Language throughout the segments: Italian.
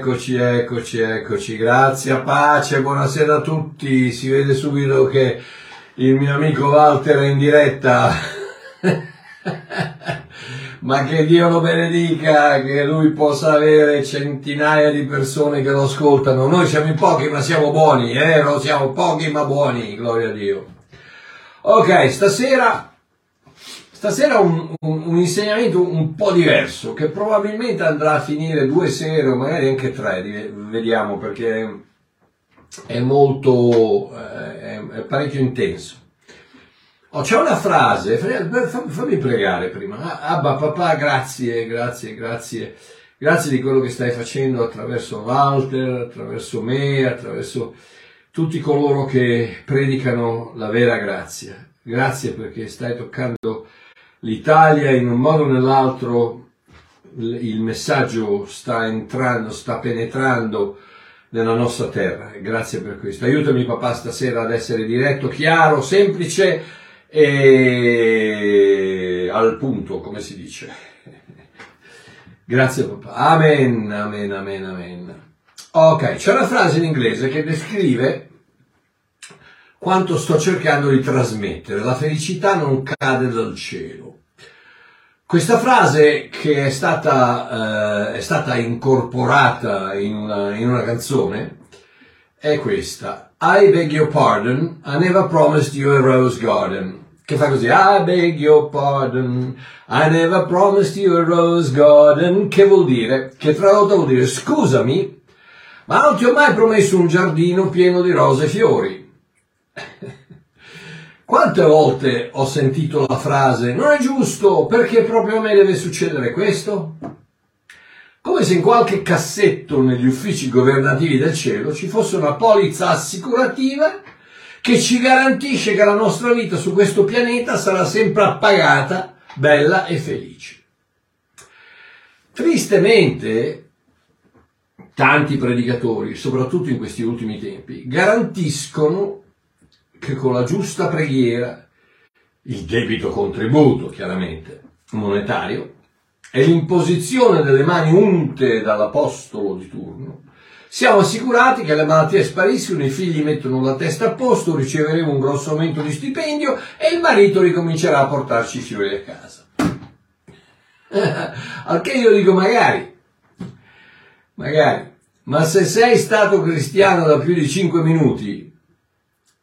Eccoci, eccoci, eccoci. Grazie, pace, buonasera a tutti. Si vede subito che il mio amico Walter è in diretta. ma che Dio lo benedica, che lui possa avere centinaia di persone che lo ascoltano. Noi siamo in pochi ma siamo buoni, eh? Non siamo pochi ma buoni, gloria a Dio. Ok, stasera, stasera un, un, un insegnamento un po' diverso, che probabilmente andrà a finire due sere o magari anche tre, vediamo, perché è molto, eh, è parecchio intenso. Oh, c'è una frase, fammi pregare prima. Ah, Abba papà, grazie, grazie, grazie. Grazie di quello che stai facendo attraverso Walter, attraverso me, attraverso tutti coloro che predicano la vera grazia. Grazie perché stai toccando l'Italia in un modo o nell'altro, il messaggio sta entrando, sta penetrando nella nostra terra. Grazie per questo. Aiutami papà stasera ad essere diretto, chiaro, semplice e al punto, come si dice. Grazie papà. Amen, amen, amen, amen. Ok, c'è una frase in inglese che descrive quanto sto cercando di trasmettere. La felicità non cade dal cielo. Questa frase che è stata, eh, è stata incorporata in una, in una canzone è questa. I beg your pardon, I never promised you a rose garden che fa così, I beg your pardon, I never promised you a rose garden, che vuol dire, che tradotto vuol dire, scusami, ma non ti ho mai promesso un giardino pieno di rose e fiori. Quante volte ho sentito la frase, non è giusto, perché proprio a me deve succedere questo? Come se in qualche cassetto negli uffici governativi del cielo ci fosse una polizza assicurativa che ci garantisce che la nostra vita su questo pianeta sarà sempre appagata, bella e felice. Tristemente, tanti predicatori, soprattutto in questi ultimi tempi, garantiscono che con la giusta preghiera, il debito contributo chiaramente monetario, e l'imposizione delle mani unte dall'apostolo di turno, siamo assicurati che le malattie spariscono, i figli mettono la testa a posto, riceveremo un grosso aumento di stipendio e il marito ricomincerà a portarci i fiori a casa. Al che io dico magari, magari, ma se sei stato cristiano da più di 5 minuti,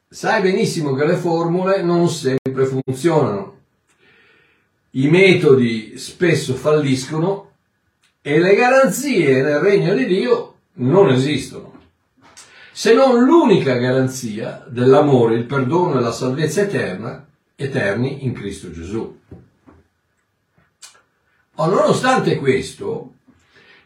sai benissimo che le formule non sempre funzionano. I metodi spesso falliscono e le garanzie nel regno di Dio non esistono, se non l'unica garanzia dell'amore, il perdono e la salvezza eterna, eterni in Cristo Gesù. Oh, nonostante questo,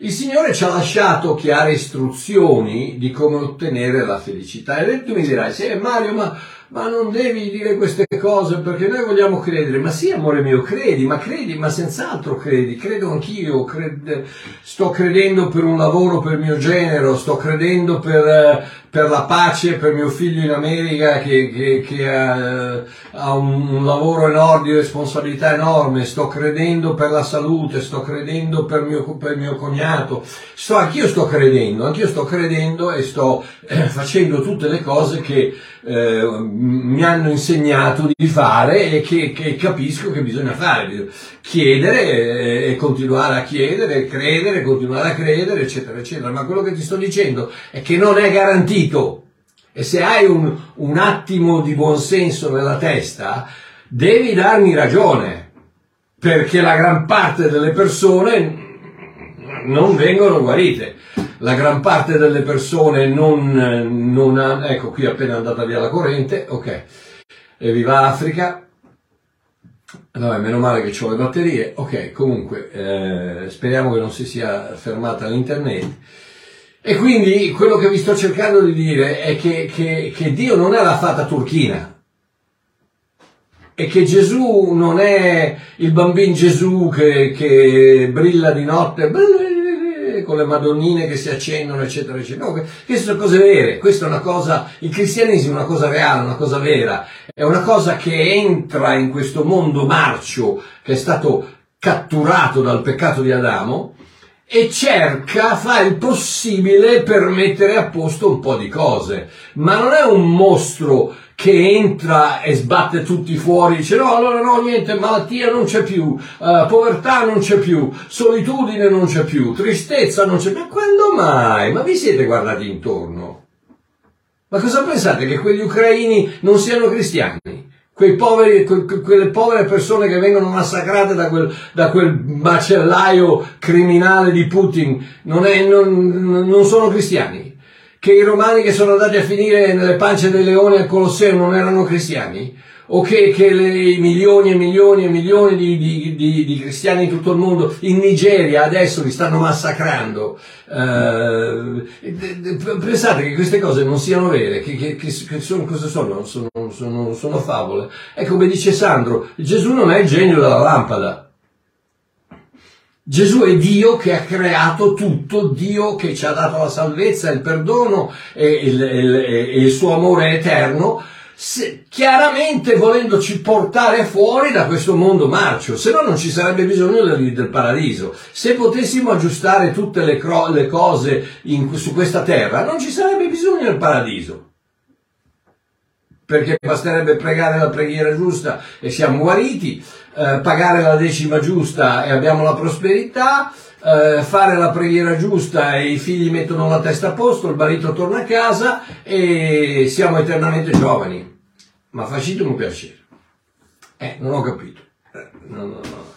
il Signore ci ha lasciato chiare istruzioni di come ottenere la felicità. E tu mi dirai, sì Mario, ma ma non devi dire queste cose perché noi vogliamo credere. Ma sì, amore mio, credi, ma credi, ma senz'altro credi, credo anch'io, cred... sto credendo per un lavoro per mio genero, sto credendo per, per la pace per mio figlio in America che, che, che ha, ha, un, lavoro enorme, di responsabilità enorme, sto credendo per la salute, sto credendo per mio, per mio cognato, sto, anch'io sto credendo, anch'io sto credendo e sto eh, facendo tutte le cose che eh, mi hanno insegnato di fare e che, che capisco che bisogna fare. Chiedere e continuare a chiedere, credere, continuare a credere, eccetera, eccetera. Ma quello che ti sto dicendo è che non è garantito. E se hai un, un attimo di buonsenso nella testa, devi darmi ragione. Perché la gran parte delle persone non vengono guarite la gran parte delle persone non, non ha, ecco qui appena andata via la corrente, ok, e viva Africa, vabbè meno male che ho le batterie, ok, comunque eh, speriamo che non si sia fermata l'internet. E quindi quello che vi sto cercando di dire è che, che, che Dio non è la fata turchina, e che Gesù non è il bambino Gesù che, che brilla di notte, con le madonnine che si accendono, eccetera, eccetera. No, queste sono cose vere, questa è una cosa, il cristianesimo è una cosa reale, una cosa vera, è una cosa che entra in questo mondo marcio che è stato catturato dal peccato di Adamo e cerca, fa il possibile per mettere a posto un po' di cose, ma non è un mostro che entra e sbatte tutti fuori, dice no, allora no, niente, malattia non c'è più, uh, povertà non c'è più, solitudine non c'è più, tristezza non c'è più. Ma quando mai? Ma vi siete guardati intorno? Ma cosa pensate che quegli ucraini non siano cristiani? quei poveri, que, quelle povere persone che vengono massacrate da quel, da quel macellaio criminale di Putin non, è, non, non sono cristiani? Che i romani che sono andati a finire nelle pance dei leoni al Colosseo non erano cristiani? o che, che le, milioni e milioni e milioni di, di, di, di, cristiani in tutto il mondo in Nigeria adesso li stanno massacrando. Uh, pensate che queste cose non siano vere, che, che, che sono, cosa sono? Sono, sono? sono favole. E come dice Sandro, Gesù non è il genio della lampada. Gesù è Dio che ha creato tutto, Dio che ci ha dato la salvezza, il perdono e il, il, il suo amore eterno se, chiaramente volendoci portare fuori da questo mondo marcio, se no non ci sarebbe bisogno del, del paradiso. Se potessimo aggiustare tutte le, cro- le cose in, su questa terra, non ci sarebbe bisogno del paradiso. Perché basterebbe pregare la preghiera giusta e siamo guariti, eh, pagare la decima giusta e abbiamo la prosperità, eh, fare la preghiera giusta e i figli mettono la testa a posto, il marito torna a casa e siamo eternamente giovani ma facitemi un piacere. Eh, non ho capito. Eh, no, no, no.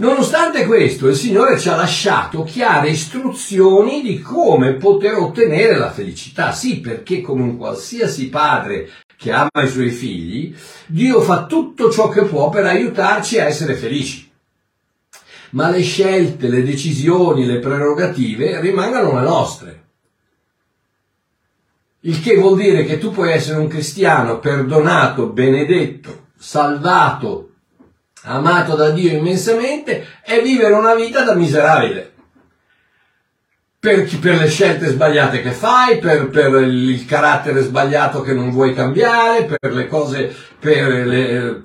Nonostante questo, il Signore ci ha lasciato chiare istruzioni di come poter ottenere la felicità. Sì, perché come un qualsiasi padre che ama i suoi figli, Dio fa tutto ciò che può per aiutarci a essere felici. Ma le scelte, le decisioni, le prerogative rimangono le nostre. Il che vuol dire che tu puoi essere un cristiano perdonato, benedetto, salvato, amato da Dio immensamente e vivere una vita da miserabile. Per, per le scelte sbagliate che fai, per, per, il carattere sbagliato che non vuoi cambiare, per le cose, per, le,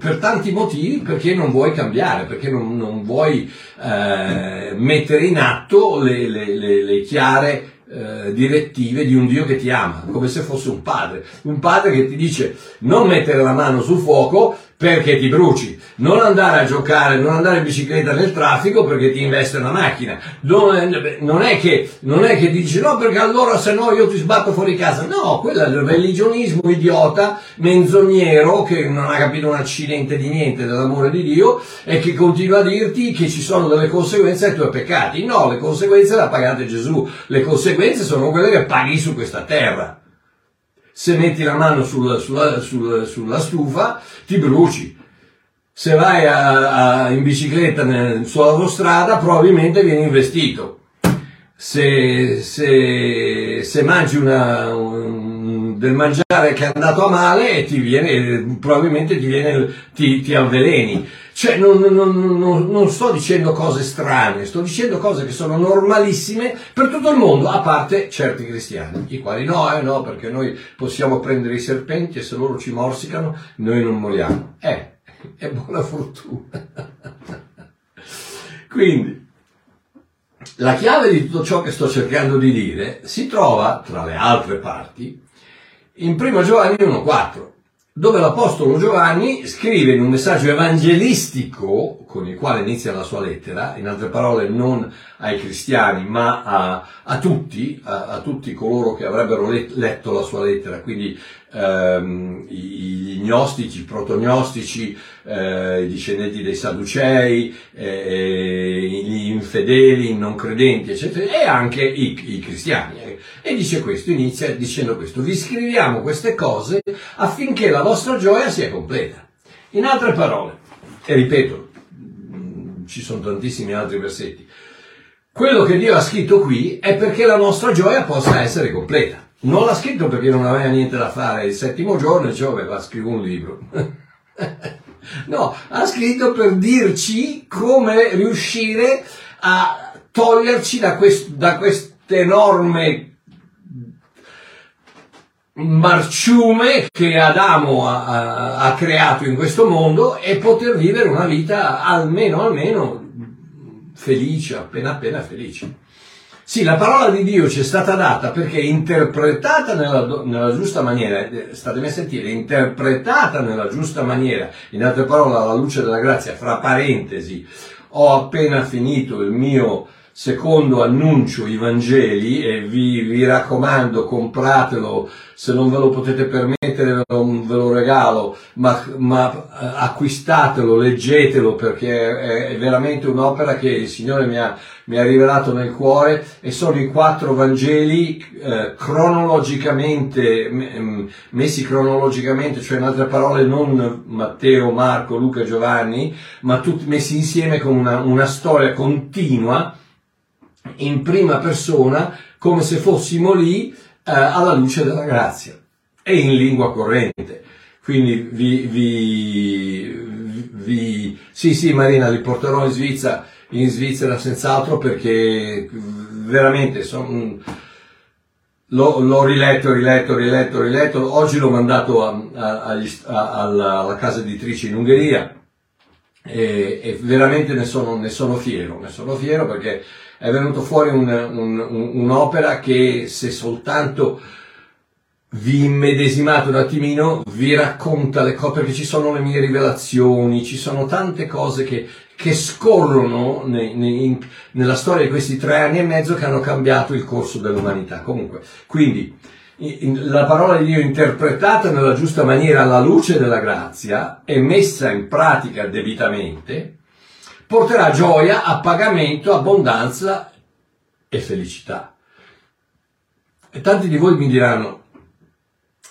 per tanti motivi perché non vuoi cambiare, perché non, non vuoi eh, mettere in atto le, le, le, le chiare eh, direttive di un Dio che ti ama, come se fosse un padre, un padre che ti dice non mettere la mano sul fuoco perché ti bruci, non andare a giocare, non andare in bicicletta nel traffico perché ti investe una macchina, non è, che, non è che dici no perché allora se no io ti sbatto fuori casa, no, quello è il religionismo idiota, menzognero, che non ha capito un accidente di niente dell'amore di Dio e che continua a dirti che ci sono delle conseguenze ai tuoi peccati, no, le conseguenze le ha pagate Gesù, le conseguenze sono quelle che paghi su questa terra se metti la mano sulla, sulla, sulla, sulla stufa ti bruci. Se vai a, a, in bicicletta sull'autostrada probabilmente vieni investito. Se, se, se mangi una, un, del mangiare che è andato a male e ti viene, probabilmente ti, viene, ti, ti avveleni. Cioè, non, non, non, non, sto dicendo cose strane, sto dicendo cose che sono normalissime per tutto il mondo, a parte certi cristiani, i quali no, eh no, perché noi possiamo prendere i serpenti e se loro ci morsicano, noi non moriamo. Eh, è buona fortuna. Quindi, la chiave di tutto ciò che sto cercando di dire si trova, tra le altre parti, in 1 Giovanni 1.4 dove l'Apostolo Giovanni scrive in un messaggio evangelistico con il quale inizia la sua lettera, in altre parole non ai cristiani ma a, a tutti, a, a, tutti coloro che avrebbero letto la sua lettera, quindi ehm, i, i gnostici, i protognostici, eh, i discendenti dei Sadducei, eh, gli infedeli, i non credenti, eccetera, e anche i, i cristiani. E dice questo, inizia dicendo questo, vi scriviamo queste cose affinché la vostra gioia sia completa. In altre parole, e ripeto, ci sono tantissimi altri versetti, quello che Dio ha scritto qui è perché la nostra gioia possa essere completa. Non l'ha scritto perché non aveva niente da fare il settimo giorno e diceva, va, scrivo un libro. no, ha scritto per dirci come riuscire a toglierci da, quest, da queste enorme marciume che Adamo ha, ha, creato in questo mondo e poter vivere una vita almeno, almeno felice, appena appena felice. Sì, la parola di Dio ci è stata data perché interpretata nella, nella, giusta maniera, eh, statemi a sentire, interpretata nella giusta maniera, in altre parole alla luce della grazia, fra parentesi, ho appena finito il mio secondo annuncio i Vangeli e vi, vi, raccomando compratelo, se non ve lo potete permettere lo, ve lo regalo, ma, ma, eh, acquistatelo, leggetelo perché è, è, veramente un'opera che il Signore mi ha, mi ha rivelato nel cuore e sono i quattro Vangeli eh, cronologicamente, messi cronologicamente, cioè in altre parole non Matteo, Marco, Luca, Giovanni, ma tutti messi insieme con una, una storia continua in prima persona come se fossimo lì eh, alla luce della grazia. E in lingua corrente. Quindi vi, vi, vi, sì sì Marina li porterò in Svizzera, in Svizzera senz'altro perché veramente sono, l'ho, l'ho, riletto, riletto, riletto, riletto, oggi l'ho mandato a, a, a, alla, alla casa editrice in Ungheria. E, e veramente ne sono, ne sono fiero, ne sono fiero perché è venuto fuori un, un, un, un'opera che se soltanto vi immedesimate un attimino, vi racconta le cose, perché ci sono le mie rivelazioni, ci sono tante cose che, che scorrono ne, ne, in, nella storia di questi tre anni e mezzo che hanno cambiato il corso dell'umanità. Comunque, quindi, in, la parola di Dio interpretata nella giusta maniera alla luce della grazia e messa in pratica debitamente, porterà gioia, appagamento, abbondanza e felicità. E tanti di voi mi diranno,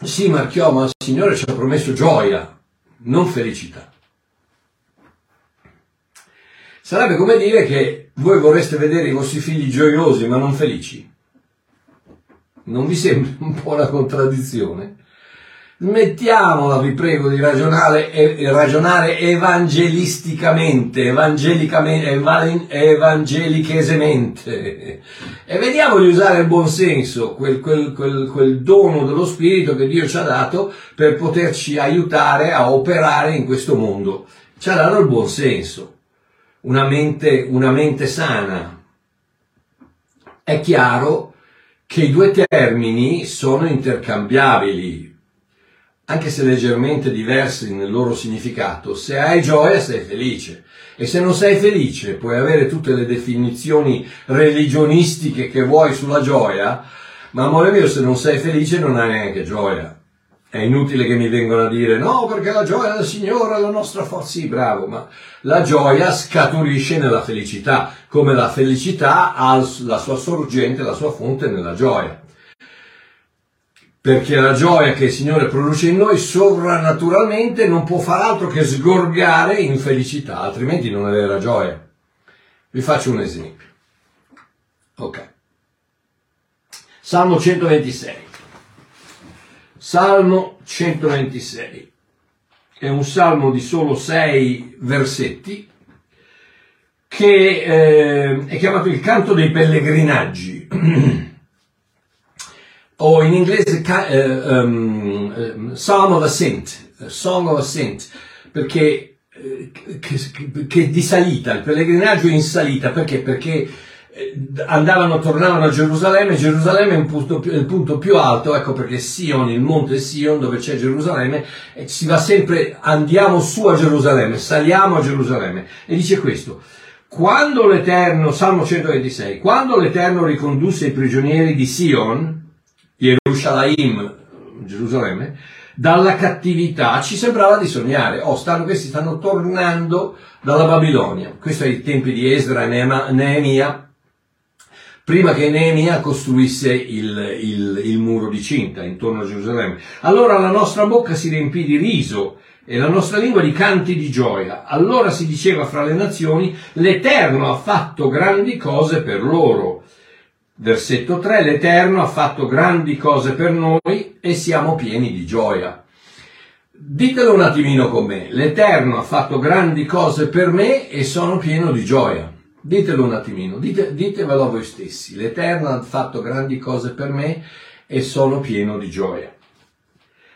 sì Marchiò, ma il Signore ci ha promesso gioia, non felicità. Sarebbe come dire che voi vorreste vedere i vostri figli gioiosi ma non felici. Non vi sembra un po' una contraddizione? Smettiamola, vi prego, di ragionare, eh, ragionare evangelisticamente, evangelicamente, evangelichesemente e vediamo di usare il buon senso, quel, quel, quel, quel dono dello Spirito che Dio ci ha dato per poterci aiutare a operare in questo mondo. Ci ha dato il buon senso, una mente, una mente sana. È chiaro che i due termini sono intercambiabili, anche se leggermente diversi nel loro significato, se hai gioia sei felice. E se non sei felice puoi avere tutte le definizioni religionistiche che vuoi sulla gioia, ma amore mio se non sei felice non hai neanche gioia. È inutile che mi vengano a dire no perché la gioia del Signore è la nostra forza, sì bravo, ma la gioia scaturisce nella felicità, come la felicità ha la sua sorgente, la sua fonte nella gioia perché la gioia che il Signore produce in noi sovrannaturalmente non può far altro che sgorgare in felicità, altrimenti non è vera gioia. Vi faccio un esempio. Ok. Salmo 126. Salmo 126. È un salmo di solo sei versetti che eh, è chiamato il canto dei pellegrinaggi. o in inglese uh, um, Psalm of Ascent, Song of Ascent, perché eh, che, che di salita, il pellegrinaggio in salita, perché? Perché andavano, tornavano a Gerusalemme, Gerusalemme è un punto, il punto più alto, ecco perché Sion, il monte Sion dove c'è Gerusalemme, si va sempre, andiamo su a Gerusalemme, saliamo a Gerusalemme. E dice questo, quando l'Eterno, Salmo 126, quando l'Eterno ricondusse i prigionieri di Sion, Yerushalayim, Gerusalemme, dalla cattività, ci sembrava di sognare. Oh, stanno, questi stanno tornando dalla Babilonia. Questo è i tempi di Esra e Neemia, prima che Neemia costruisse il, il, il muro di cinta intorno a Gerusalemme. Allora la nostra bocca si riempì di riso e la nostra lingua di canti di gioia. Allora si diceva fra le nazioni, l'Eterno ha fatto grandi cose per loro Versetto 3, l'Eterno ha fatto grandi cose per noi e siamo pieni di gioia. Ditelo un attimino con me, l'Eterno ha fatto grandi cose per me e sono pieno di gioia. Ditelo un attimino, dite, ditevelo a voi stessi, l'Eterno ha fatto grandi cose per me e sono pieno di gioia.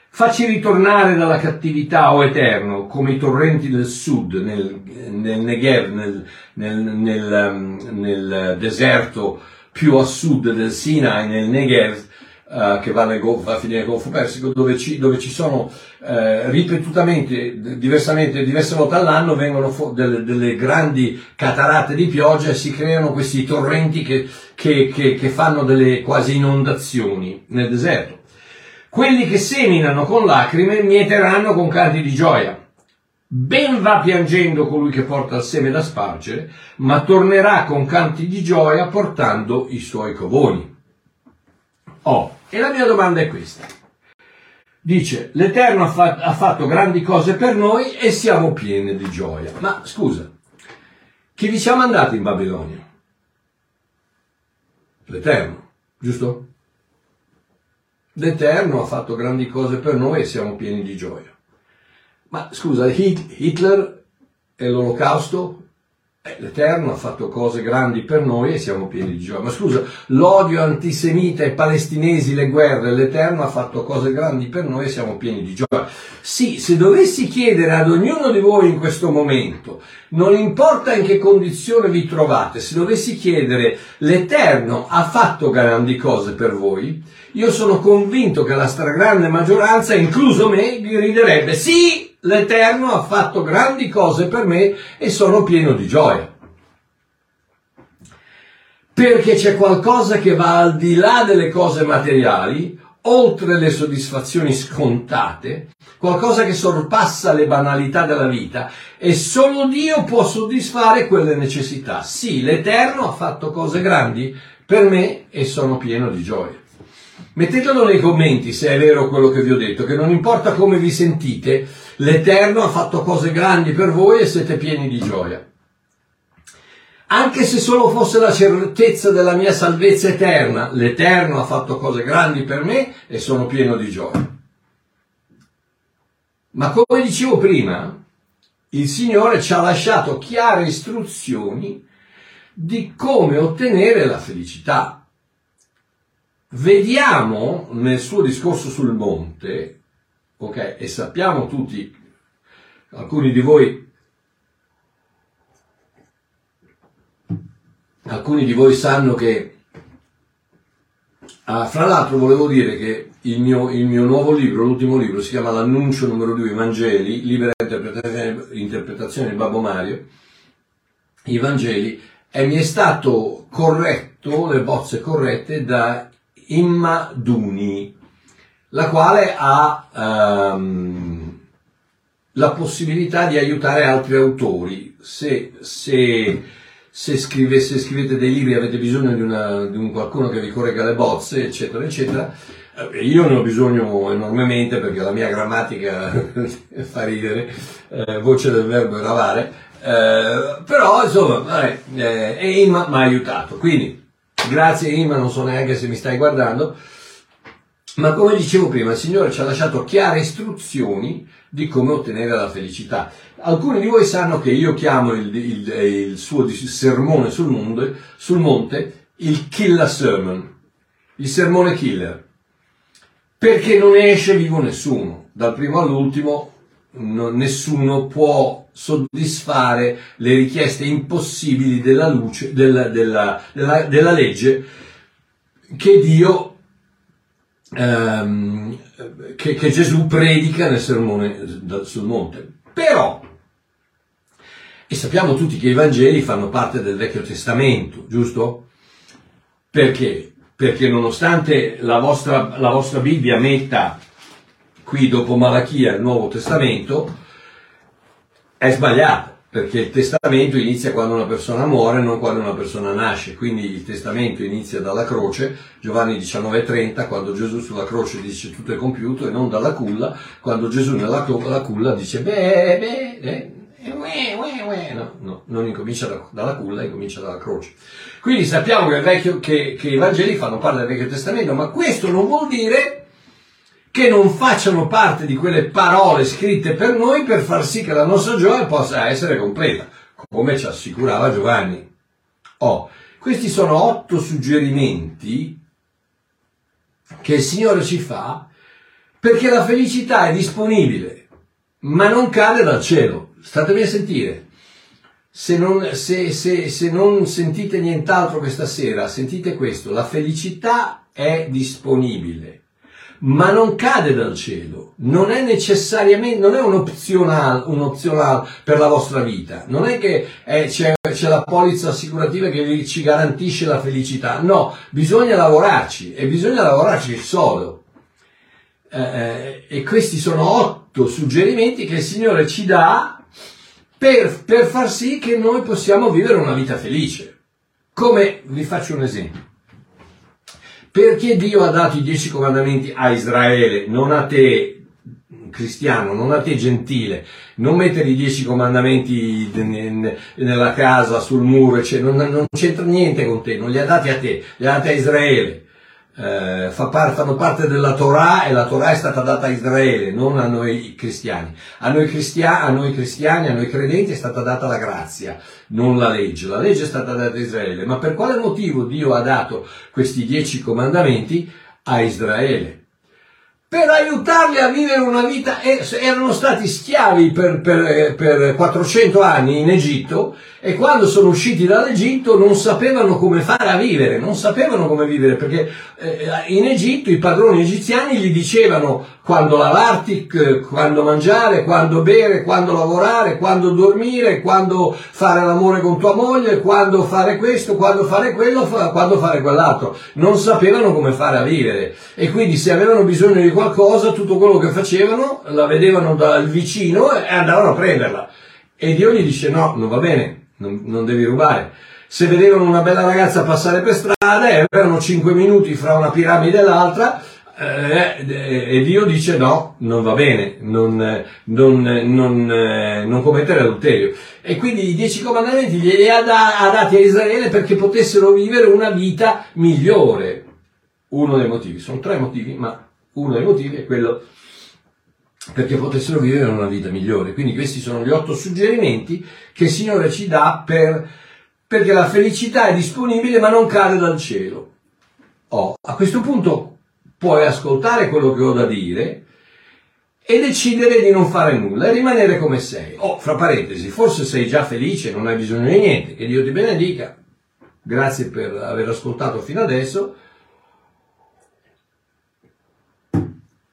Facci ritornare dalla cattività, o oh Eterno, come i torrenti del sud, nel, nel Negev, nel, nel, nel, um, nel deserto più a sud del Sinai, nel Negev, uh, che va, Golfo, va a finire nel Golfo Persico, dove ci, dove ci sono uh, ripetutamente, diverse volte all'anno, vengono fu- delle, delle, grandi catarate di pioggia e si creano questi torrenti che, che, che, che fanno delle quasi inondazioni nel deserto. Quelli che seminano con lacrime mieteranno con canti di gioia. Ben va piangendo colui che porta il seme da spargere, ma tornerà con canti di gioia portando i suoi covoni. Oh, e la mia domanda è questa. Dice, l'Eterno ha, fa- ha fatto grandi cose per noi e siamo pieni di gioia. Ma scusa, chi vi siamo andati in Babilonia? L'Eterno, giusto? L'Eterno ha fatto grandi cose per noi e siamo pieni di gioia. Ma scusa, Hitler e l'Olocausto eh, L'Eterno ha fatto cose grandi per noi e siamo pieni di gioia. Ma scusa, l'odio antisemita, i palestinesi, le guerre, l'Eterno ha fatto cose grandi per noi e siamo pieni di gioia. Sì, se dovessi chiedere ad ognuno di voi in questo momento, non importa in che condizione vi trovate, se dovessi chiedere l'Eterno ha fatto grandi cose per voi, io sono convinto che la stragrande maggioranza, incluso me, vi riderebbe sì, l'Eterno ha fatto grandi cose per me e sono pieno di gioia. Perché c'è qualcosa che va al di là delle cose materiali, oltre le soddisfazioni scontate, qualcosa che sorpassa le banalità della vita e solo Dio può soddisfare quelle necessità. Sì, l'Eterno ha fatto cose grandi per me e sono pieno di gioia. Mettetelo nei commenti se è vero quello che vi ho detto, che non importa come vi sentite, l'Eterno ha fatto cose grandi per voi e siete pieni di gioia. Anche se solo fosse la certezza della mia salvezza eterna, l'Eterno ha fatto cose grandi per me e sono pieno di gioia. Ma come dicevo prima, il Signore ci ha lasciato chiare istruzioni di come ottenere la felicità vediamo nel suo discorso sul monte, ok, e sappiamo tutti, alcuni di voi, alcuni di voi sanno che, ah, fra l'altro volevo dire che il mio, il mio, nuovo libro, l'ultimo libro, si chiama L'annuncio numero 2, i Vangeli, libera interpretazione, interpretazione di Babbo Mario, i Vangeli, e mi è stato corretto, le bozze corrette da Imma Duni, la quale ha um, la possibilità di aiutare altri autori. Se, se, se, scrive, se scrivete dei libri avete bisogno di, una, di un qualcuno che vi corregga le bozze, eccetera, eccetera, eh, io ne ho bisogno enormemente perché la mia grammatica fa ridere, eh, voce del verbo eravare, eh, però insomma, vabbè, eh, e mi ha aiutato. Quindi, Grazie Ima, non so neanche se mi stai guardando. Ma come dicevo prima, il Signore ci ha lasciato chiare istruzioni di come ottenere la felicità. Alcuni di voi sanno che io chiamo il, il, il suo sermone sul, mondo, sul monte il killer sermon, il sermone killer, perché non esce vivo nessuno, dal primo all'ultimo nessuno può soddisfare le richieste impossibili della luce, della, della, della legge che Dio, ehm, che, che Gesù predica nel sermone sul monte. Però, e sappiamo tutti che i Vangeli fanno parte del Vecchio Testamento, giusto? Perché? Perché nonostante la vostra, la vostra Bibbia metta qui dopo Malachia il Nuovo Testamento, è sbagliato, perché il testamento inizia quando una persona muore, non quando una persona nasce. Quindi il testamento inizia dalla croce, Giovanni 19,30, quando Gesù sulla croce dice tutto è compiuto, e non dalla culla, quando Gesù nella culla dice beh, beh, eh, eh, no, no, non incomincia da, dalla culla, incomincia dalla croce. Quindi sappiamo che, vecchio, che, che i Vangeli fanno parte del Vecchio Testamento, ma questo non vuol dire che non facciano parte di quelle parole scritte per noi per far sì che la nostra gioia possa essere completa, come ci assicurava Giovanni. Oh, questi sono otto suggerimenti che il Signore ci fa Perché la felicità è disponibile, ma non cade dal cielo. Statemi a sentire. Se non, se, se, se non sentite nient'altro questa sera, sentite questo. La felicità è disponibile ma non cade dal cielo, non è necessariamente, non è un opzionale, un opzionale per la vostra vita, non è che eh, c'è, c'è, la polizza assicurativa che ci garantisce la felicità, no, bisogna lavorarci e bisogna lavorarci solo. Eh, eh, e questi sono otto suggerimenti che il Signore ci dà per, per far sì che noi possiamo vivere una vita felice. Come vi faccio un esempio. Perché Dio ha dato i dieci comandamenti a Israele, non a te cristiano, non a te gentile, non mettere i dieci comandamenti nella casa, sul muro, cioè non, non c'entra niente con te, non li ha dati a te, li ha dati a Israele eh, par- fanno parte della Torah e la Torah è stata data a Israele, non a noi cristiani. A noi, cristia- a noi cristiani, a noi credenti è stata data la grazia, non la legge. La legge è stata data a Israele. Ma per quale motivo Dio ha dato questi dieci comandamenti a Israele? Per aiutarli a vivere una vita, erano stati schiavi per, per, per 400 anni in Egitto e quando sono usciti dall'Egitto non sapevano come fare a vivere, non sapevano come vivere perché eh, in Egitto i padroni egiziani gli dicevano quando lavarti, quando mangiare, quando bere, quando lavorare, quando dormire, quando fare l'amore con tua moglie, quando fare questo, quando fare quello, quando fare quell'altro. Non sapevano come fare a vivere e quindi se avevano bisogno di qualcosa tutto quello che facevano la vedevano dal vicino e andavano a prenderla. E Dio gli dice no, non va bene, non, non devi rubare. Se vedevano una bella ragazza passare per strada erano 5 minuti fra una piramide e l'altra, eh, e Dio dice no, non va bene, non, non, non, eh, non commettere adulterio. E quindi i dieci comandamenti glieli ha, da, ha dati a Israele perché potessero vivere una vita migliore. Uno dei motivi, sono tre motivi, ma uno dei motivi è quello perché potessero vivere una vita migliore. Quindi questi sono gli otto suggerimenti che il Signore ci dà per, perché la felicità è disponibile ma non cade dal cielo. Oh, a questo punto puoi ascoltare quello che ho da dire e decidere di non fare nulla e rimanere come sei. Oh, fra parentesi, forse sei già felice, non hai bisogno di niente, che Dio ti benedica. Grazie per aver ascoltato fino adesso.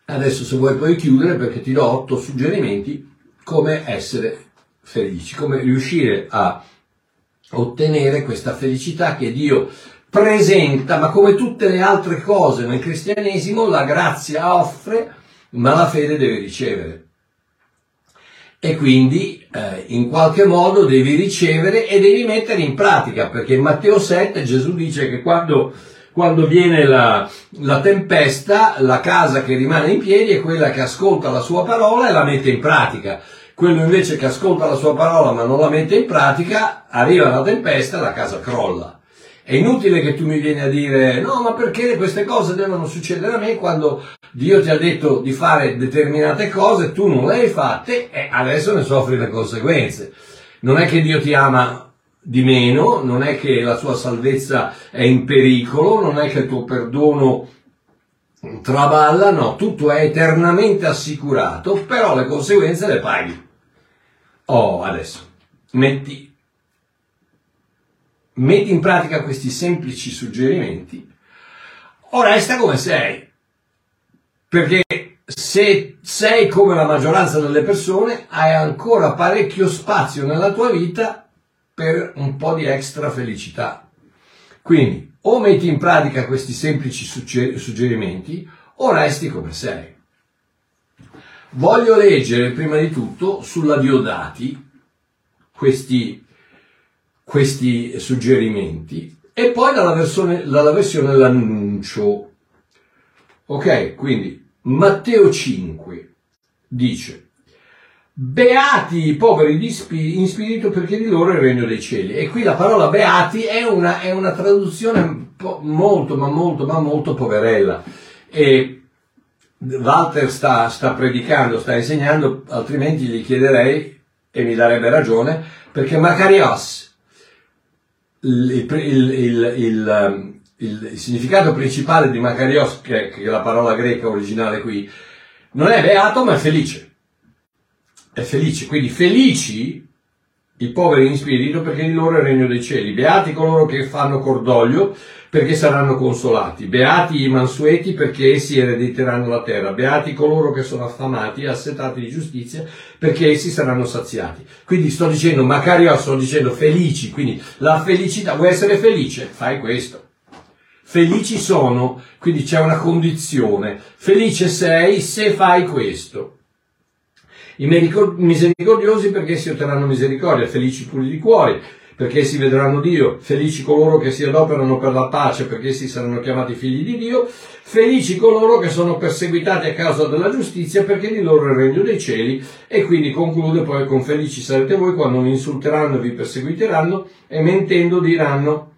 Adesso se vuoi puoi chiudere perché ti do otto suggerimenti come essere felici, come riuscire a ottenere questa felicità che Dio presenta, ma come tutte le altre cose nel cristianesimo la grazia offre, ma la fede deve ricevere. E quindi eh, in qualche modo devi ricevere e devi mettere in pratica, perché in Matteo 7 Gesù dice che quando quando viene la, la, tempesta, la casa che rimane in piedi è quella che ascolta la sua parola e la mette in pratica. Quello invece che ascolta la sua parola ma non la mette in pratica, arriva la tempesta e la casa crolla. È inutile che tu mi vieni a dire no, ma perché queste cose devono succedere a me quando Dio ti ha detto di fare determinate cose, tu non le hai fatte e adesso ne soffri le conseguenze. Non è che Dio ti ama di meno, non è che la sua salvezza è in pericolo, non è che il tuo perdono traballa, no, tutto è eternamente assicurato, però le conseguenze le paghi. Oh, adesso, metti, metti in pratica questi semplici suggerimenti, o resta come sei, perché se sei come la maggioranza delle persone, hai ancora parecchio spazio nella tua vita per un po' di extra felicità. Quindi o metti in pratica questi semplici suggerimenti o resti come sei. Voglio leggere prima di tutto sulla Diodati questi, questi suggerimenti e poi dalla versione, dalla versione l'annuncio. Ok, quindi Matteo 5 dice Beati i poveri in spirito perché di loro è il regno dei cieli. E qui la parola beati è una, è una traduzione molto, ma molto, ma molto poverella. E Walter sta, sta predicando, sta insegnando, altrimenti gli chiederei, e mi darebbe ragione, perché Macarios, il, il, il, il, significato principale di Macarios, che, che è la parola greca originale qui, non è beato ma è felice. È felice, quindi felici i poveri in spirito perché di loro è il regno dei cieli. Beati coloro che fanno cordoglio perché saranno consolati. Beati i mansueti perché essi erediteranno la terra. Beati coloro che sono affamati e assetati di giustizia perché essi saranno saziati. Quindi sto dicendo, Macario sto dicendo felici, quindi la felicità, vuoi essere felice? Fai questo. Felici sono, quindi c'è una condizione. Felice sei se fai questo. I misericordiosi perché si otterranno misericordia, felici puri di cuore, perché si vedranno Dio, felici coloro che si adoperano per la pace, perché si saranno chiamati figli di Dio, felici coloro che sono perseguitati a causa della giustizia, perché di loro è il regno dei cieli, e quindi conclude poi con felici sarete voi quando vi insulteranno e vi perseguiteranno, e mentendo diranno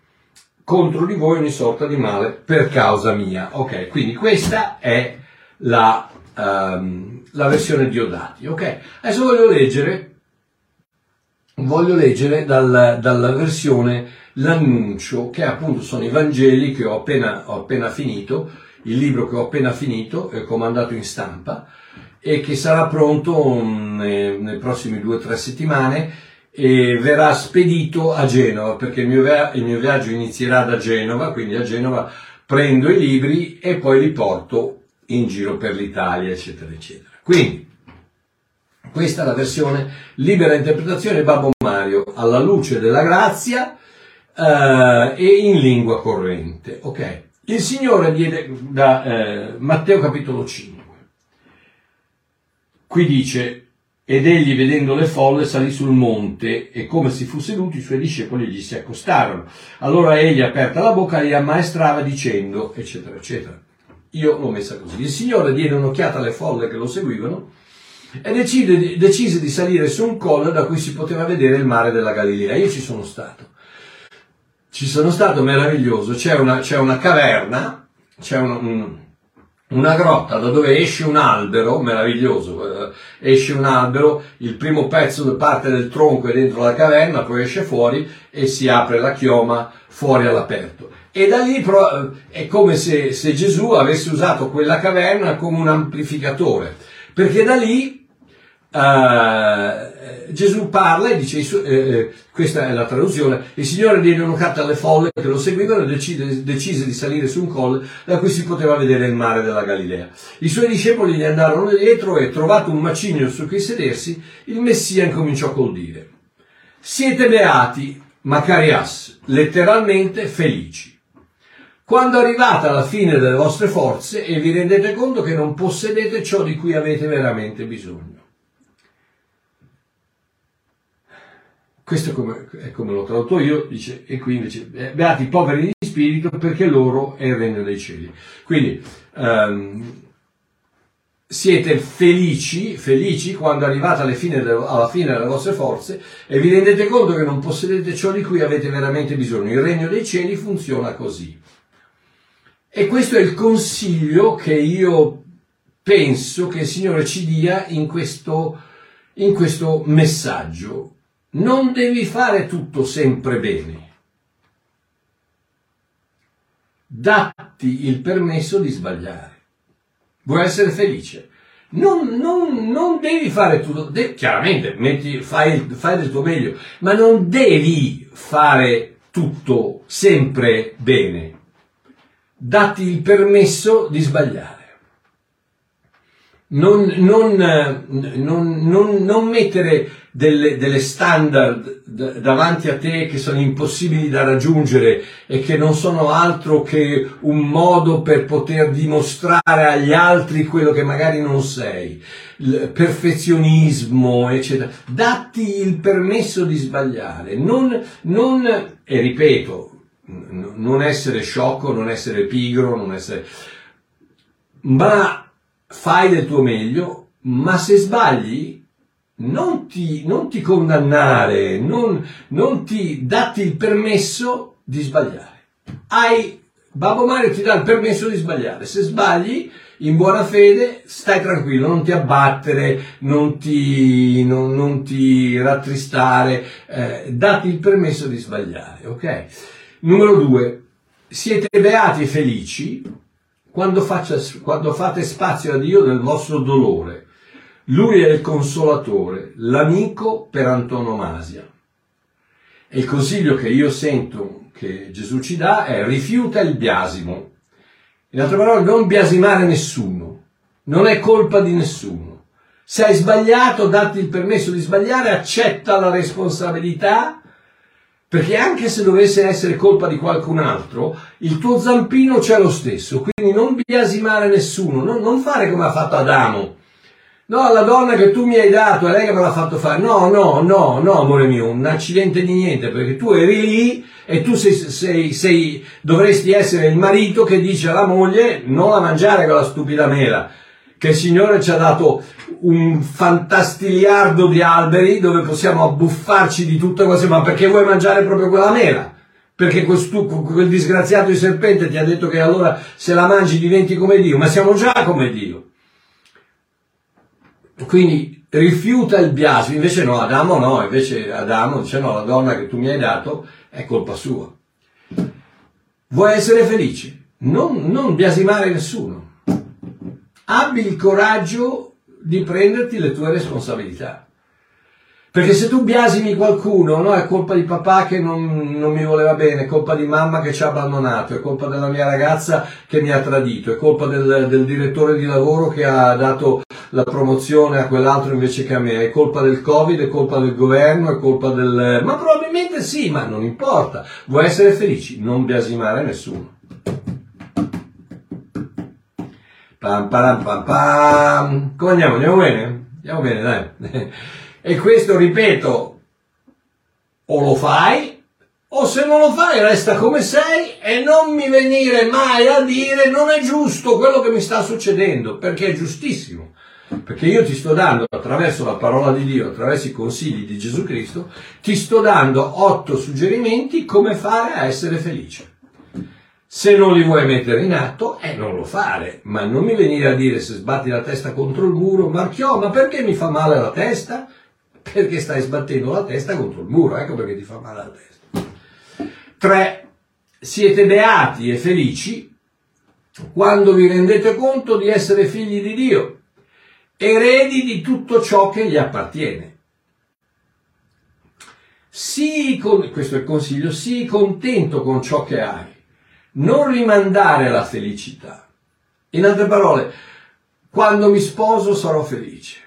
contro di voi ogni sorta di male per causa mia. Ok, quindi questa è la um, la versione Diodati. Ok, adesso voglio leggere, voglio leggere dal, dalla versione L'annuncio, che appunto sono i Vangeli che ho appena, ho appena finito, il libro che ho appena finito, eh, comandato in stampa, e che sarà pronto um, nei prossimi due o tre settimane e verrà spedito a Genova perché il mio, il mio, viaggio inizierà da Genova, quindi a Genova prendo i libri e poi li porto in giro per l'Italia, eccetera, eccetera. Quindi, questa è la versione libera interpretazione Babbo Mario alla luce della grazia eh, e in lingua corrente. Ok? Il Signore diede da eh, Matteo capitolo 5. Qui dice, ed egli vedendo le folle salì sul monte e come si fu seduto i suoi discepoli gli si accostarono. Allora egli aperta la bocca li ammaestrava dicendo, eccetera, eccetera. Io l'ho messa così. Il Signore diede un'occhiata alle folle che lo seguivano e decide, decise di salire su un colle da cui si poteva vedere il mare della Galilea. Io ci sono stato. Ci sono stato meraviglioso. C'è una, c'è una caverna, c'è un, un, una grotta da dove esce un albero, meraviglioso, eh, esce un albero, il primo pezzo parte del tronco è dentro la caverna, poi esce fuori e si apre la chioma fuori all'aperto. E da lì è come se, se Gesù avesse usato quella caverna come un amplificatore, perché da lì Uh, Gesù parla e dice, eh, eh, questa è la traduzione, il Signore diede un'occhiata alle folle che lo seguivano e decide, decise di salire su un colle da cui si poteva vedere il mare della Galilea. I suoi discepoli gli andarono dietro e trovato un macigno su cui sedersi, il Messia incominciò col dire, siete beati, Macarias, letteralmente felici quando arrivate alla fine delle vostre forze e vi rendete conto che non possedete ciò di cui avete veramente bisogno. Questo è come, è come l'ho tradotto io, dice, e qui invece, eh, beati i poveri di spirito perché loro è il regno dei cieli. Quindi, um, siete felici, felici quando arrivate alla fine, delle, alla fine delle vostre forze e vi rendete conto che non possedete ciò di cui avete veramente bisogno. Il regno dei cieli funziona così. E questo è il consiglio che io penso che il Signore ci dia in questo, in questo messaggio. Non devi fare tutto sempre bene. Datti il permesso di sbagliare. Vuoi essere felice? Non, non, non devi fare tutto, de- chiaramente metti, fai, fai del tuo meglio, ma non devi fare tutto sempre bene dati il permesso di sbagliare. Non, non, non, non mettere delle, delle standard davanti a te che sono impossibili da raggiungere e che non sono altro che un modo per poter dimostrare agli altri quello che magari non sei. Il perfezionismo, eccetera. Datti il permesso di sbagliare. Non, e ripeto, non essere sciocco, non essere pigro, non essere... ma fai del tuo meglio, ma se sbagli non ti, non ti condannare, non, non ti datti il permesso di sbagliare. Hai, Babbo Mario ti dà il permesso di sbagliare. Se sbagli, in buona fede, stai tranquillo, non ti abbattere, non ti, non, non ti rattristare, eh, dati il permesso di sbagliare, ok? Numero due, siete beati e felici quando, faccia, quando fate spazio a Dio nel vostro dolore. Lui è il consolatore, l'amico per antonomasia. E il consiglio che io sento che Gesù ci dà è rifiuta il biasimo. In altre parole, non biasimare nessuno. Non è colpa di nessuno. Se hai sbagliato, datti il permesso di sbagliare, accetta la responsabilità perché anche se dovesse essere colpa di qualcun altro, il tuo zampino c'è lo stesso. Quindi non biasimare nessuno, non, non fare come ha fatto Adamo. No, la donna che tu mi hai dato, è lei che me l'ha fatto fare. No, no, no, no, amore mio, un accidente di niente, perché tu eri lì e tu sei, sei, sei, dovresti essere il marito che dice alla moglie non la mangiare quella stupida mela che il Signore ci ha dato un fantastiliardo di alberi dove possiamo abbuffarci di tutte cose, ma perché vuoi mangiare proprio quella mela? Perché questo, quel disgraziato di serpente ti ha detto che allora se la mangi diventi come Dio, ma siamo già come Dio. Quindi rifiuta il biasimo, invece no, Adamo no, invece Adamo dice no, la donna che tu mi hai dato è colpa sua. Vuoi essere felice? Non, non biasimare nessuno abbi il coraggio di prenderti le tue responsabilità. Perché se tu biasimi qualcuno, no, è colpa di papà che non, non, mi voleva bene, è colpa di mamma che ci ha abbandonato, è colpa della mia ragazza che mi ha tradito, è colpa del, del direttore di lavoro che ha dato la promozione a quell'altro invece che a me, è colpa del Covid, è colpa del governo, è colpa del... Ma probabilmente sì, ma non importa. Vuoi essere felici? Non biasimare nessuno. Pam, pam, pam, pam. Come andiamo? Andiamo bene? Andiamo bene, dai. E questo, ripeto, o lo fai, o se non lo fai resta come sei e non mi venire mai a dire non è giusto quello che mi sta succedendo, perché è giustissimo. Perché io ti sto dando, attraverso la parola di Dio, attraverso i consigli di Gesù Cristo, ti sto dando otto suggerimenti come fare a essere felice. Se non li vuoi mettere in atto, eh, non lo fare, ma non mi venire a dire se sbatti la testa contro il muro, Marchiò, ma perché mi fa male la testa? Perché stai sbattendo la testa contro il muro, ecco perché ti fa male la testa. 3. Siete beati e felici quando vi rendete conto di essere figli di Dio, eredi di tutto ciò che gli appartiene. Sii, questo è il consiglio, sii contento con ciò che hai non rimandare la felicità. In altre parole, quando mi sposo sarò felice.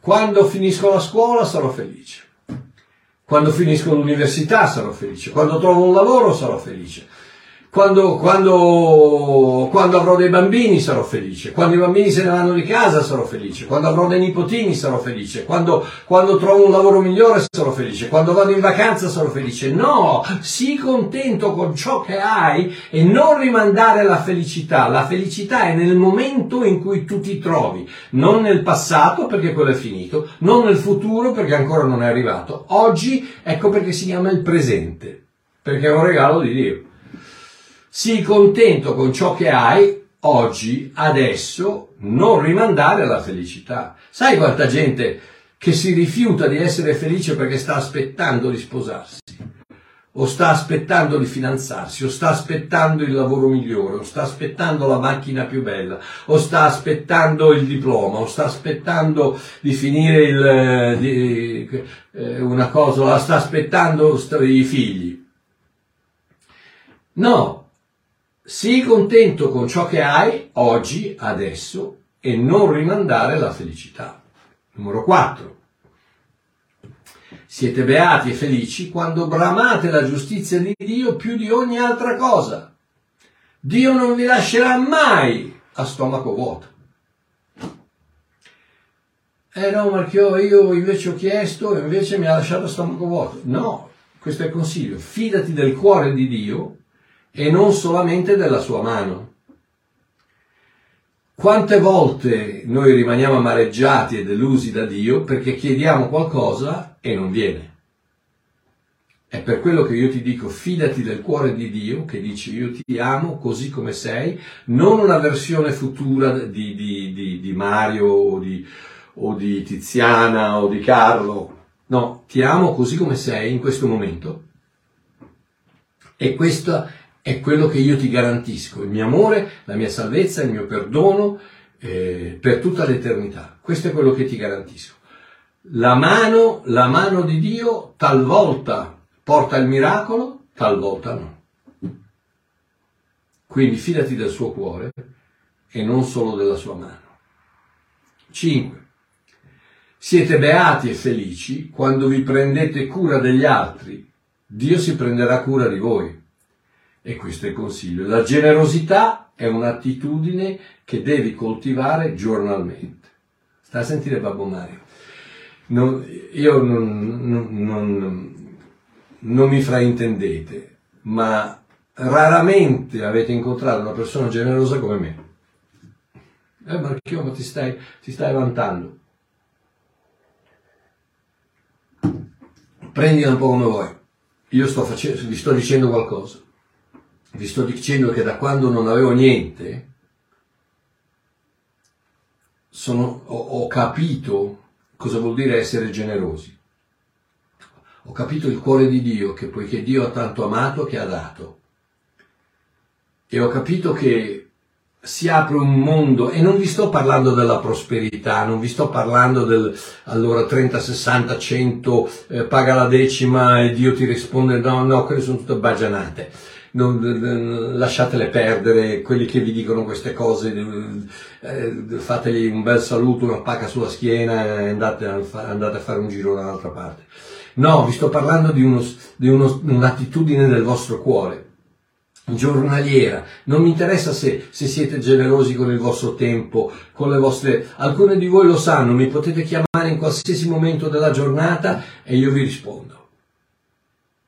Quando finisco la scuola sarò felice. Quando finisco l'università sarò felice. Quando trovo un lavoro sarò felice. Quando, quando, quando, avrò dei bambini sarò felice, quando i bambini se ne vanno di casa sarò felice, quando avrò dei nipotini sarò felice, quando, quando trovo un lavoro migliore sarò felice, quando vado in vacanza sarò felice. No, sii contento con ciò che hai e non rimandare la felicità. La felicità è nel momento in cui tu ti trovi, non nel passato perché quello è finito, non nel futuro perché ancora non è arrivato. Oggi ecco perché si chiama il presente, perché è un regalo di Dio. Sii contento con ciò che hai oggi, adesso, non rimandare la felicità. Sai quanta gente che si rifiuta di essere felice perché sta aspettando di sposarsi, o sta aspettando di fidanzarsi, o sta aspettando il lavoro migliore, o sta aspettando la macchina più bella, o sta aspettando il diploma, o sta aspettando di finire il, eh, di, eh, una cosa, sta aspettando i figli. No, Sii contento con ciò che hai oggi, adesso, e non rimandare la felicità. Numero 4. Siete beati e felici quando bramate la giustizia di Dio più di ogni altra cosa. Dio non vi lascerà mai a stomaco vuoto. Eh no, Marchio, io invece ho chiesto e invece mi ha lasciato a stomaco vuoto. No, questo è il consiglio. Fidati del cuore di Dio e non solamente della sua mano. Quante volte noi rimaniamo amareggiati e delusi da Dio perché chiediamo qualcosa e non viene? È per quello che io ti dico, fidati del cuore di Dio che dice io ti amo così come sei, non una versione futura di, di, di, di Mario o o di Tiziana o di Carlo. No, ti amo così come sei in questo momento. E questa è quello che io ti garantisco, il mio amore, la mia salvezza, il mio perdono eh, per tutta l'eternità. Questo è quello che ti garantisco. La mano, la mano di Dio talvolta porta il miracolo, talvolta no. Quindi fidati del suo cuore e non solo della sua mano. 5. Siete beati e felici quando vi prendete cura degli altri. Dio si prenderà cura di voi. E questo è il consiglio. La generosità è un'attitudine che devi coltivare giornalmente. Sta a sentire Babbo Mario. Non, io non, non, non, mi fraintendete, ma raramente avete incontrato una persona generosa come me. Eh Marchio, ma ti stai, ti stai vantando. Prendila un po' come vuoi. Io sto facendo, vi sto dicendo qualcosa vi sto dicendo che da quando non avevo niente, sono, ho, ho capito cosa vuol dire essere generosi. Ho capito il cuore di Dio, che poiché Dio ha tanto amato che ha dato. E ho capito che si apre un mondo, e non vi sto parlando della prosperità, non vi sto parlando del allora 30, 60, 100, eh, paga la decima e Dio ti risponde, no, no, quelle sono tutte bagianate non, lasciatele perdere, quelli che vi dicono queste cose, eh, fategli un bel saluto, una pacca sulla schiena e andate a, andate a fare un giro dall'altra parte. No, vi sto parlando di, uno, di uno, un'attitudine del vostro cuore, giornaliera. Non mi interessa se, se, siete generosi con il vostro tempo, con le vostre... Alcune di voi lo sanno, mi potete chiamare in qualsiasi momento della giornata e io vi rispondo.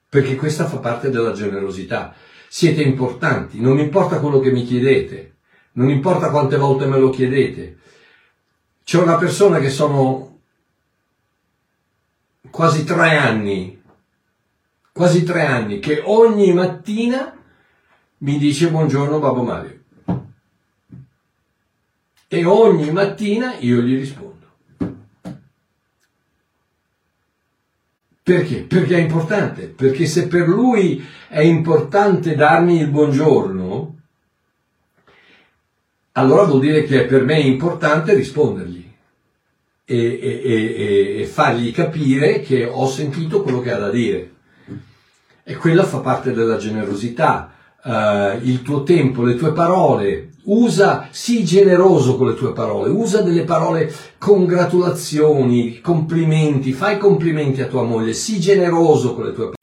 Perché questa fa parte della generosità siete importanti, non importa quello che mi chiedete, non importa quante volte me lo chiedete. C'è una persona che sono quasi tre anni, quasi tre anni, che ogni mattina mi dice buongiorno Babbo Mario. E ogni mattina io gli rispondo. Perché? Perché è importante, perché se per lui è importante darmi il buongiorno, allora vuol dire che per me è importante rispondergli e, e, e, e fargli capire che ho sentito quello che ha da dire. E quella fa parte della generosità. Uh, il tuo tempo, le tue parole, usa, sii generoso con le tue parole, usa delle parole congratulazioni, complimenti, fai complimenti a tua moglie, sii generoso con le tue parole,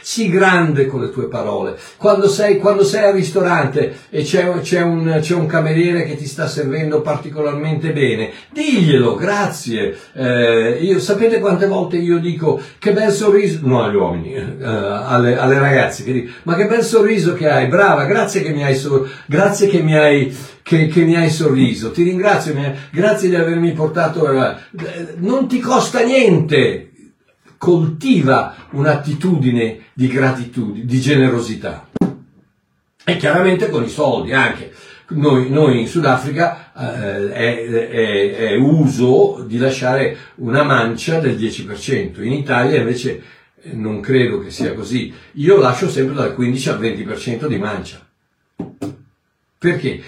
sii grande con le tue parole. Quando sei, quando sei al ristorante e c'è, c'è, un, c'è, un, cameriere che ti sta servendo particolarmente bene, diglielo, grazie. Eh, io, sapete quante volte io dico che bel sorriso, no agli uomini, eh, alle, alle, ragazze, che dico, ma che bel sorriso che hai, brava, grazie che mi hai, grazie che mi hai che, che mi hai sorriso, ti ringrazio, grazie di avermi portato, non ti costa niente, coltiva un'attitudine di gratitudine, di generosità. E chiaramente con i soldi anche. Noi, noi in Sudafrica eh, è, è, è, uso di lasciare una mancia del 10%, in Italia invece eh, non credo che sia così. Io lascio sempre dal 15 al 20% di mancia. Perché?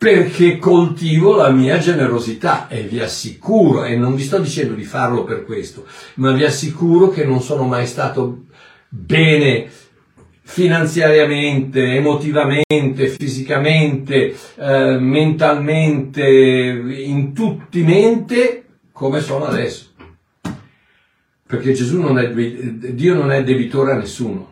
Perché coltivo la mia generosità e vi assicuro, e non vi sto dicendo di farlo per questo, ma vi assicuro che non sono mai stato bene finanziariamente, emotivamente, fisicamente, eh, mentalmente, in tutti mente come sono adesso. Perché Gesù non è, Dio non è debitore a nessuno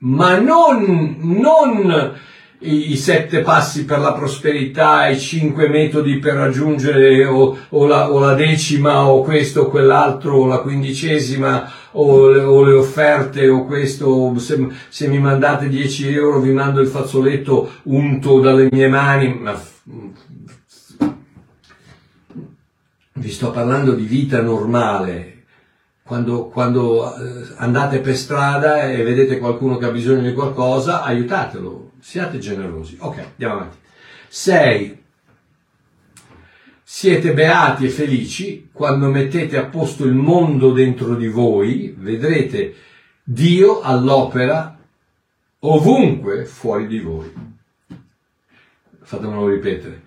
ma non, non i, i, sette passi per la prosperità, i cinque metodi per raggiungere o, o, la, o la, decima o questo o quell'altro o la quindicesima o le, o le offerte o questo, se, se, mi mandate 10 euro vi mando il fazzoletto unto dalle mie mani, ma vi sto parlando di vita normale, quando, quando eh, andate per strada e vedete qualcuno che ha bisogno di qualcosa, aiutatelo, siate generosi. Ok, andiamo avanti. 6. Siete beati e felici quando mettete a posto il mondo dentro di voi, vedrete Dio all'opera ovunque fuori di voi. Fatemelo ripetere.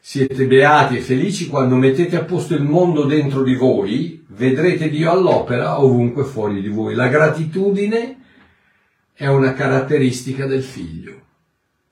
Siete beati e felici quando mettete a posto il mondo dentro di voi, vedrete Dio all'opera ovunque fuori di voi. La gratitudine è una caratteristica del figlio.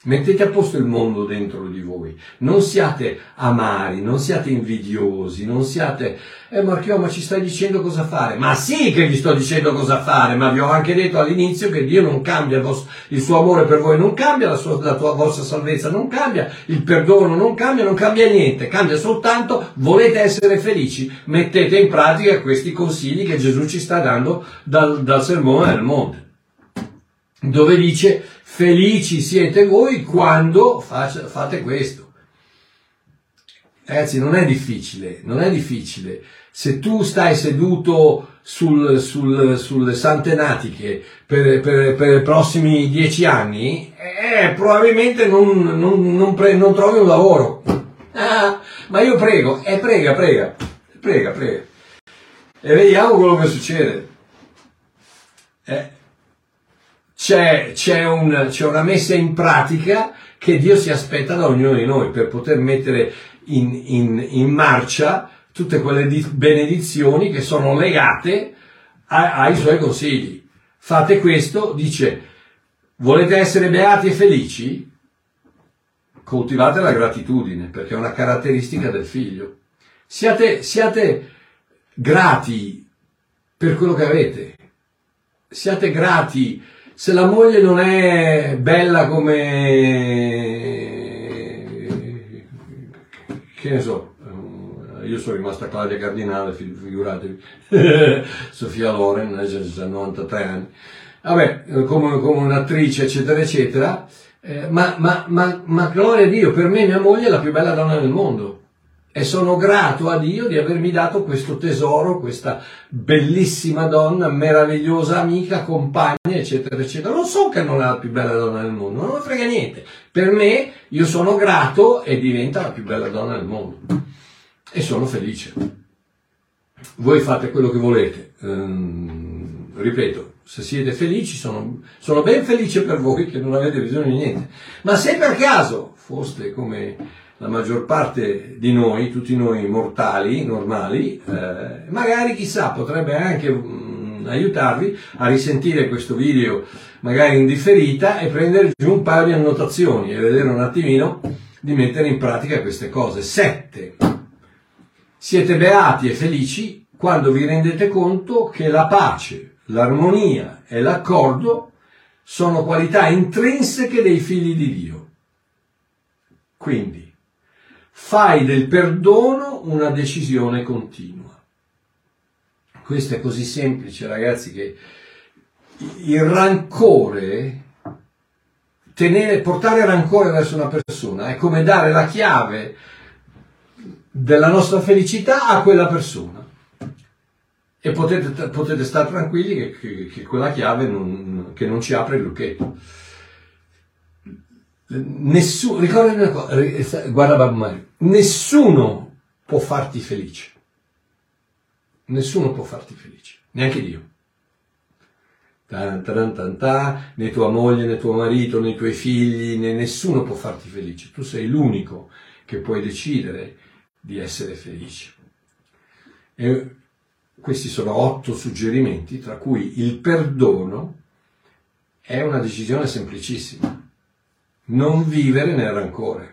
Mettete a posto il mondo dentro di voi. Non siate amari, non siate invidiosi, non siate, eh Marchio, ma ci stai dicendo cosa fare? Ma sì che vi sto dicendo cosa fare, ma vi ho anche detto all'inizio che Dio non cambia, il, vostro, il suo amore per voi non cambia, la, sua, la tua vostra salvezza non cambia, il perdono non cambia, non cambia niente, cambia soltanto, volete essere felici, mettete in pratica questi consigli che Gesù ci sta dando dal, dal sermone del monte dove dice felici siete voi quando fate questo. Ragazzi, non è difficile, non è difficile. Se tu stai seduto sul, sul, sulle sante natiche per, per, per, i prossimi dieci anni, eh, probabilmente non, non, non, pre, non, trovi un lavoro. Ah, ma io prego, eh, prega, prega, prega, prega. E vediamo quello che succede. Eh, c'è, c'è, un, c'è una messa in pratica che Dio si aspetta da ognuno di noi per poter mettere in, in, in marcia tutte quelle benedizioni che sono legate a, ai suoi consigli. Fate questo, dice, volete essere beati e felici? Coltivate la gratitudine, perché è una caratteristica del figlio. Siate, siate grati per quello che avete. Siate grati se la moglie non è bella come che ne so eh, io sono rimasta Claudia Cardinale figuratevi Sofia Loren ha 93 anni. Vabbè come, come un'attrice eccetera eccetera eh, ma, ma, ma, ma gloria a Dio per me mia moglie è la più bella donna del mondo. E sono grato a Dio di avermi dato questo tesoro, questa bellissima donna, meravigliosa amica, compagna, eccetera, eccetera. Non so che non è la più bella donna del mondo, non me frega niente. Per me, io sono grato e diventa la più bella donna del mondo. E sono felice. Voi fate quello che volete. Ehm, ripeto, se siete felici, sono, sono ben felice per voi che non avete bisogno di niente. Ma se per caso foste come la maggior parte di noi, tutti noi mortali, normali, eh, magari chissà potrebbe anche mm, aiutarvi a risentire questo video magari in differita e prendere giù un paio di annotazioni e vedere un attimino di mettere in pratica queste cose. Sette. Siete beati e felici quando vi rendete conto che la pace, l'armonia e l'accordo sono qualità intrinseche dei figli di Dio. Quindi, fai del perdono una decisione continua. Questo è così semplice, ragazzi, che il rancore, tenere, portare rancore verso una persona è come dare la chiave della nostra felicità a quella persona. E potete, potete stare tranquilli che, che, che quella chiave non, che non ci apre il lucchetto. Nessuno, ricordati una cosa, guarda Babbo Mario, nessuno può farti felice. Nessuno può farti felice, neanche Dio. Tan, tan, tan, tan, né tua moglie, né tuo marito, né i tuoi figli, né nessuno può farti felice. Tu sei l'unico che puoi decidere di essere felice. E questi sono otto suggerimenti, tra cui il perdono è una decisione semplicissima non vivere nel rancore.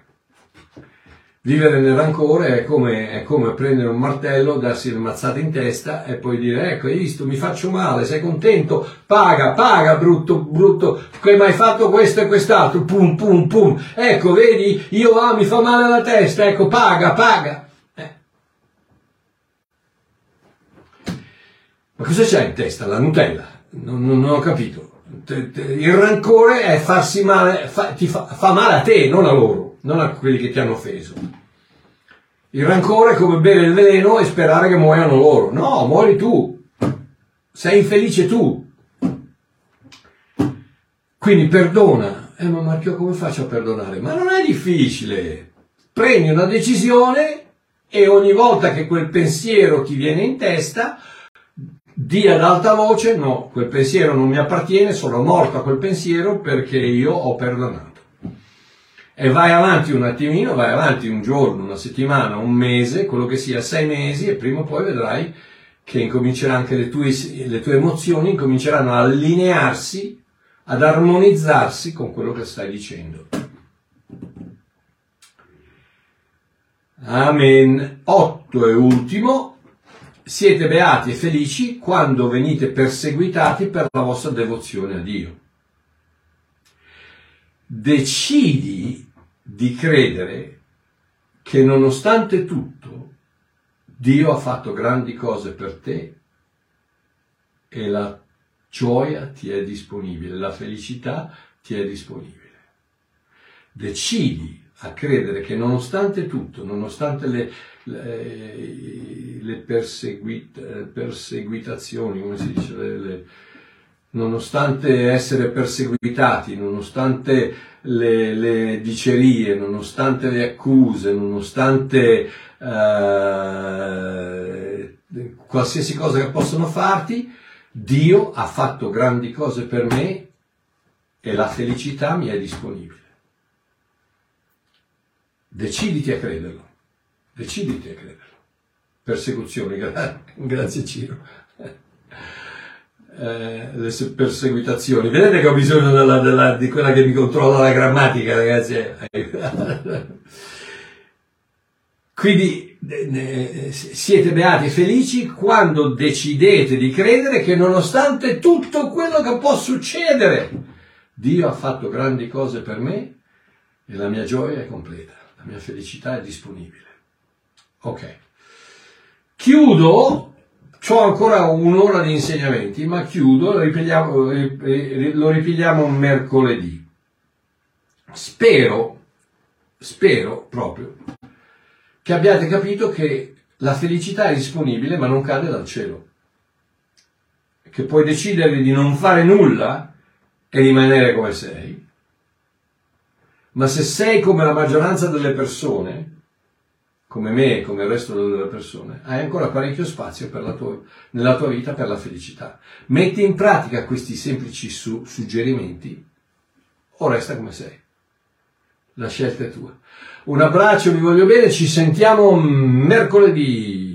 Vivere nel rancore è come, è come, prendere un martello, darsi le mazzate in testa e poi dire ecco hai visto mi faccio male, sei contento? Paga, paga brutto, brutto, che hai fatto questo e quest'altro, pum pum pum, ecco vedi io ah, mi fa male la testa, ecco paga, paga. Eh. Ma cosa c'è in testa? La Nutella? non, non, non ho capito il rancore è farsi male, fa, ti fa, fa, male a te, non a loro, non a quelli che ti hanno offeso. Il rancore è come bere il veleno e sperare che muoiano loro. No, muori tu. Sei infelice tu. Quindi perdona. Eh, ma Marchio, come faccio a perdonare? Ma non è difficile. Prendi una decisione e ogni volta che quel pensiero ti viene in testa, di ad alta voce, no, quel pensiero non mi appartiene, sono morto a quel pensiero perché io ho perdonato. E vai avanti un attimino, vai avanti un giorno, una settimana, un mese, quello che sia, sei mesi e prima o poi vedrai che incomincerà anche le tue, le tue emozioni incominceranno a allinearsi, ad armonizzarsi con quello che stai dicendo. Amen. Otto e ultimo, siete beati e felici quando venite perseguitati per la vostra devozione a Dio. Decidi di credere che nonostante tutto Dio ha fatto grandi cose per te e la gioia ti è disponibile, la felicità ti è disponibile. Decidi a credere che nonostante tutto, nonostante le, le, le perseguit, perseguitazioni, come si dice, le, nonostante essere perseguitati, nonostante le, le, dicerie, nonostante le accuse, nonostante eh, qualsiasi cosa che possono farti, Dio ha fatto grandi cose per me e la felicità mi è disponibile. Deciditi a crederlo. Deciditi a crederlo. Persecuzioni, grazie Ciro. Eh, le perseguitazioni. Vedete che ho bisogno della, della, di quella che mi controlla la grammatica, ragazzi. Quindi siete beati e felici quando decidete di credere che nonostante tutto quello che può succedere, Dio ha fatto grandi cose per me e la mia gioia è completa la mia felicità è disponibile. Ok. Chiudo, ho ancora un'ora di insegnamenti, ma chiudo, lo ripigliamo, lo ripigliamo mercoledì. Spero, spero proprio, che abbiate capito che la felicità è disponibile ma non cade dal cielo. Che puoi decidere di non fare nulla e rimanere come sei, ma se sei come la maggioranza delle persone, come me e come il resto delle persone, hai ancora parecchio spazio tua, nella tua vita per la felicità. Metti in pratica questi semplici su, suggerimenti o resta come sei. La scelta è tua. Un abbraccio, vi voglio bene, ci sentiamo mercoledì.